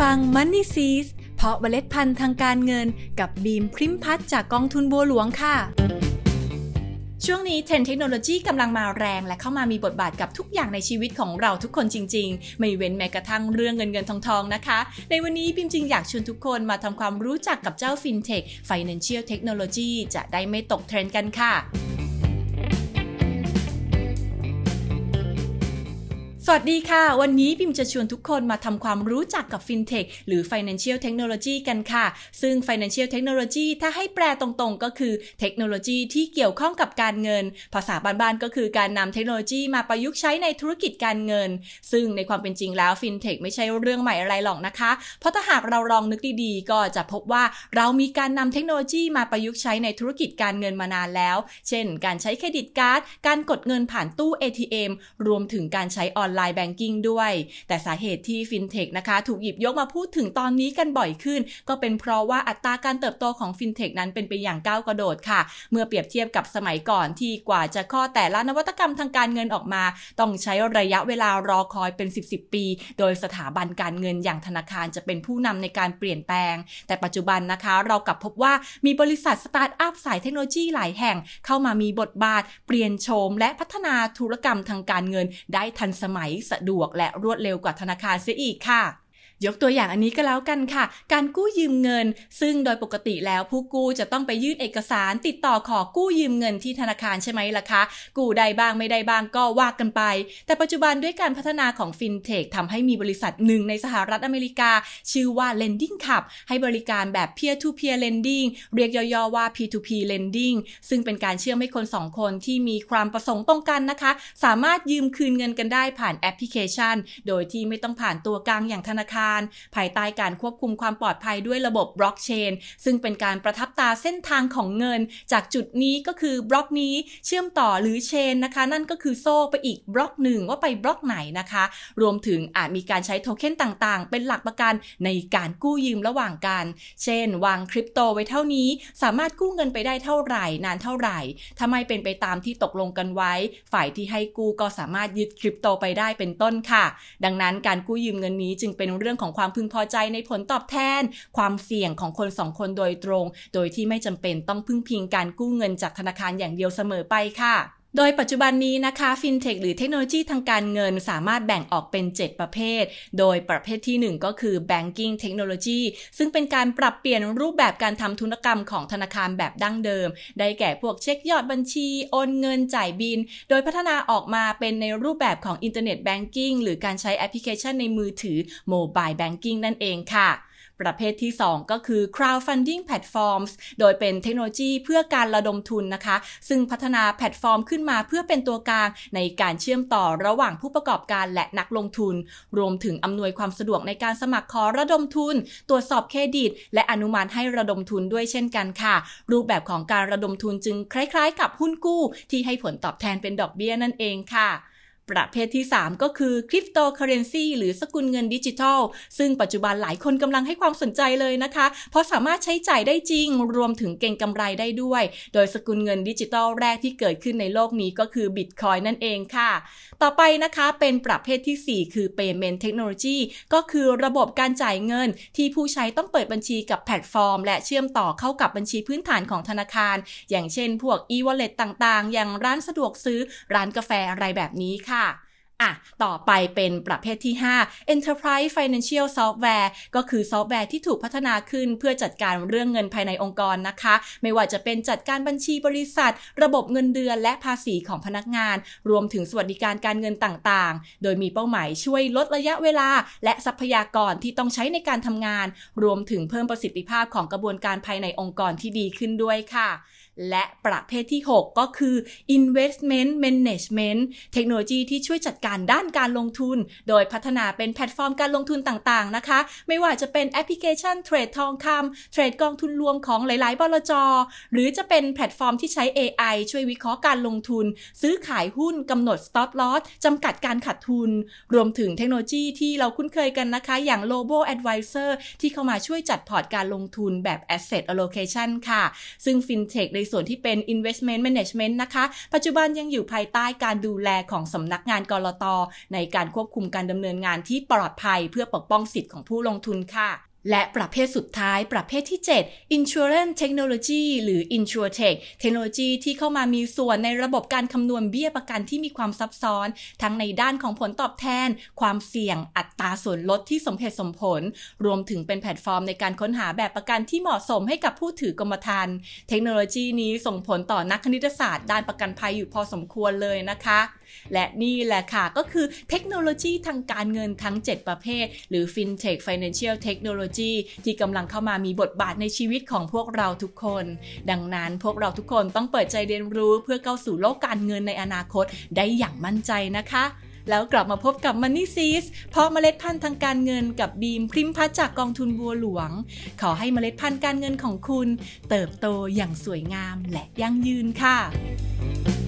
ฟัง Money s e e s เพาะเมล็ดพันธุ์ทางการเงินกับบีมพริมพัฒจากกองทุนบัวหลวงค่ะ ช่วงนี้เทรนด์เทคโนโลยีกำลังมาแรงและเข้ามามีบทบาทกับทุกอย่างในชีวิตของเราทุกคนจริง ๆ ไม่เว้นแม้กระทั่งเรื่องเงินเงินทองทองนะคะ ในวันนี้พิมจึงอยากชวนทุกคนมาทำความรู้จักกับเจ้า FinTech Financial Technology จะได้ไม่ตกเทรนด์กันค่ะ วัสดีค่ะ วันนี้พิมจะชวนทุกคนมาทำความรู้จักกับ FinTech หรือ Financial Technology กันค่ะ ซึ่ง Financial Technology ถ้าให้แปลตรงๆ ก็คือเทคโนโลยีที่เกี่ยวข้องกับการเงิน ภาษาบ้านๆ ก็คือการนำเทคโนโลยีมาประยุกต์ใช้ในธุรกิจการเงิน ซึ่งในความเป็นจริงแล้ว FinTech ไม่ใช่เรื่องใหม่อะไรหรอกนะคะ เพราะถ้าหากเราลองนึกดีๆ ก็จะพบว่าเรามีการนำเทคโนโลยีมาประยุกต์ใช้ในธุรกิจการเงินมานานแล้ว เช่น การใช้ credit card การกดเงินผ่านตู้ ATM รวมถึงการใช้ online banking ด้วย แต่สาเหตุที่ฟินเทคนะคะ ถูกหยิบยกมาพูดถึงตอนนี้กันบ่อยขึ้น ก็เป็นเพราะว่าอัตราการเติบโตของฟินเทคนั้นเป็นไปอย่างก้าวกระโดดค่ะ เมื่อเปรียบเทียบกับสมัยก่อนที่กว่าจะคลอดแต่ละนวัตกรรมทางการเงินออกมา ต้องใช้ระยะเวลารอคอยเป็น 10 10ปี โดยสถาบันการเงินอย่างธนาคารจะเป็นผู้นำในการเปลี่ยนแปลง แต่ปัจจุบันนะคะ เรากลับพบว่ามีบริษัทสตาร์ทอัพสายเทคโนโลยีหลายแห่งเข้ามามีบทบาท เปลี่ยนโฉมและพัฒนาธุรกรรมทางการเงินได้ทันสมัยสะดวกและรวดเร็วกว่าธนาคารเสียอีกค่ะ ยกตัวอย่างอันนี้ก็แล้วกันค่ะ การกู้ยืมเงิน ซึ่งโดยปกติแล้วผู้กู้จะต้องไปยื่นเอกสารติดต่อขอกู้ยืมเงินที่ธนาคารใช่ไหมล่ะคะ กู้ได้บ้างไม่ได้บ้างก็ว่ากันไป แต่ปัจจุบันด้วยการพัฒนาของฟินเทคทำให้มีบริษัทหนึ่งในสหรัฐอเมริกา ชื่อว่า Lending Club ให้บริการแบบ peer to peer lending เรียกย่อๆว่า P2P lending ซึ่งเป็นการเชื่อมให้คนสองคนที่มีความประสงค์ตรงกันนะคะ สามารถยืมคืนเงินกันได้ผ่านแอปพลิเคชัน โดยที่ไม่ต้องผ่านตัวกลางอย่างธนาคารารภายใต้การควบคุมความปลอดภัยด้วยระบบบล็อกเชนซึ่งเป็นการประทับตราเส้นทางของเงิน จากจุดนี้ก็คือบล็อกนี้เชื่อมต่อหรือ chain นะคะ นั่นก็คือโซ่ไปอีกบล็อกหนึ่งว่าไปบล็อกไหนนะคะ รวมถึงอาจมีการใช้โทเค็นต่างๆ เป็นหลักประกันในการกู้ยืมระหว่างกัน เช่น วางคริปโตไว้เท่านี้ สามารถกู้เงินไปได้เท่าไหร่ นานเท่าไหร่ถ้าไม่เป็นไปตามที่ตกลงกันไว้ ฝ่ายที่ให้กู้ก็สามารถยึดคริปโตไปได้เป็นต้นค่ะ ดังนั้นการกู้ยืมเงินนี้จึงเป็นเรื่องของความพึงพอใจในผลตอบแทน ความเสี่ยงของคนสองคนโดยตรง โดยที่ไม่จำเป็นต้องพึ่งพิงการกู้เงินจากธนาคารอย่างเดียวเสมอไปค่ะ โดยปัจจุบันนี้นะคะฟินเทคหรือเทคโนโลยีทางการเงินสามารถแบ่งออกเป็น 7 ประเภท โดยประเภทที่ 1 ก็คือ banking technology ซึ่งเป็นการปรับเปลี่ยนรูปแบบการทำธุรกรรมของธนาคารแบบดั้งเดิม ได้แก่พวกเช็คยอดบัญชี โอนเงินจ่ายบิล โดยพัฒนาออกมาเป็นในรูปแบบของ internet banking หรือการใช้แอปพลิเคชันในมือถือ mobile banking นั่นเองค่ะ ประเภทที่ 2 ก็คือ crowdfunding platforms โดยเป็นเทคโนโลยีเพื่อการระดมทุนนะคะ ซึ่งพัฒนาแพลตฟอร์มขึ้นมาเพื่อเป็นตัวกลางในการเชื่อมต่อระหว่างผู้ประกอบการและนักลงทุน รวมถึงอำนวยความสะดวกในการสมัครขอระดมทุน ตรวจสอบเครดิต และอนุมัติให้ระดมทุนด้วยเช่นกันค่ะ รูปแบบของการระดมทุนจึงคล้าย ๆ กับหุ้นกู้ ที่ให้ผลตอบแทนเป็นดอกเบี้ยนั่นเองค่ะ ประเภทที่ 3 ก็คือคริปโตเคอเรนซีหรือสกุลเงินดิจิทัล ซึ่งปัจจุบันหลายคนกำลังให้ความสนใจเลยนะคะ เพราะสามารถใช้จ่ายได้จริง รวมถึงเก่งกำไรได้ด้วย โดยสกุลเงินดิจิทัลแรกที่เกิดขึ้นในโลกนี้ก็คือบิตคอยนั่นเองค่ะ ต่อไปนะคะเป็นประเภทที่ 4 คือ Payment Technology ก็คือระบบการจ่ายเงินที่ผู้ใช้ต้องเปิดบัญชีกับแพลตฟอร์ม และเชื่อมต่อเข้ากับบัญชีพื้นฐานของธนาคาร อย่างเช่น พวก e-wallet ต่างๆ อย่างร้านสะดวกซื้อร้านกาแฟอะไรแบบนี้ค่ะค่ะ อะ ต่อไปเป็นประเภทที่ 5 Enterprise Financial Software ก็คือซอฟต์แวร์ที่ถูกพัฒนาขึ้นเพื่อจัดการเรื่องเงินภายในองค์กรนะคะ ไม่ว่าจะเป็นจัดการบัญชีบริษัท ระบบเงินเดือนและภาษีของพนักงาน รวมถึงสวัสดิการการเงินต่างๆ โดยมีเป้าหมายช่วยลดระยะเวลา และทรัพยากรที่ต้องใช้ในการทำงาน รวมถึงเพิ่มประสิทธิภาพของกระบวนการภายในองค์กรที่ดีขึ้นด้วยค่ะ และประเภทที่ 6 ก็คือ investment management เทคโนโลยีที่ช่วยจัดการด้านการลงทุน โดยพัฒนาเป็นแพลตฟอร์มการลงทุนต่างๆนะคะ ไม่ว่าจะเป็นแอปพลิเคชันเทรดทองคำเทรดกองทุนรวมของหลายๆบลจหรือจะเป็นแพลตฟอร์มที่ใช้ AI ช่วยวิเคราะห์การลงทุน ซื้อขายหุ้นกำหนด stop loss จำกัดการขาดทุน รวมถึงเทคโนโลยีที่เราคุ้นเคยกันนะคะ อย่าง Robo Advisor ที่เข้ามาช่วยจัดพอร์ตการลงทุนแบบ asset allocation ค่ะ ซึ่ง FinTech ในส่วนที่เป็น investment management นะคะ ปัจจุบันยังอยู่ภายใต้การดูแลของสำนักงานกรต ในการควบคุมการดำเนินงานที่ปลอดภัยเพื่อปกป้องสิทธิ์ของผู้ลงทุนค่ะ และประเภทสุดท้ายประเภทที่ 7 Insurance Technology หรือ InsurTech เทคโนโลยีที่เข้ามามีส่วนในระบบการคำนวณเบี้ยประกันที่มีความซับซ้อน ทั้งในด้านของผลตอบแทน ความเสี่ยงอัตราส่วนลดที่สมเหตุสมผล รวมถึงเป็นแพลตฟอร์มในการค้นหาแบบประกันที่เหมาะสมให้กับผู้ถือกรมธรรม์เทคโนโลยีนี้ส่งผลต่อนักคณิตศาสตร์ด้านประกันภัยอยู่พอสมควรเลยนะคะ และนี่แหละค่ะ ก็คือเทคโนโลยีทางการเงินทั้ง 7 ประเภท หรือ FinTech Financial Technology ที่กำลังเข้ามามีบทบาทในชีวิตของพวกเราทุกคน ดังนั้นพวกเราทุกคนต้องเปิดใจเรียนรู้เพื่อเข้าสู่โลกการเงินในอนาคตได้อย่างมั่นใจนะคะแล้วกลับมาพบกับ Money s e e s เพราะเมล็ดพันธุ์ทางการเงินกับบีมพริมพัฒจากกองทุนบัวหลวง ขอให้เมล็ดพันธุ์การเงินของคุณ เติบโตอย่างสวยงามและยั่งยืนค่ะ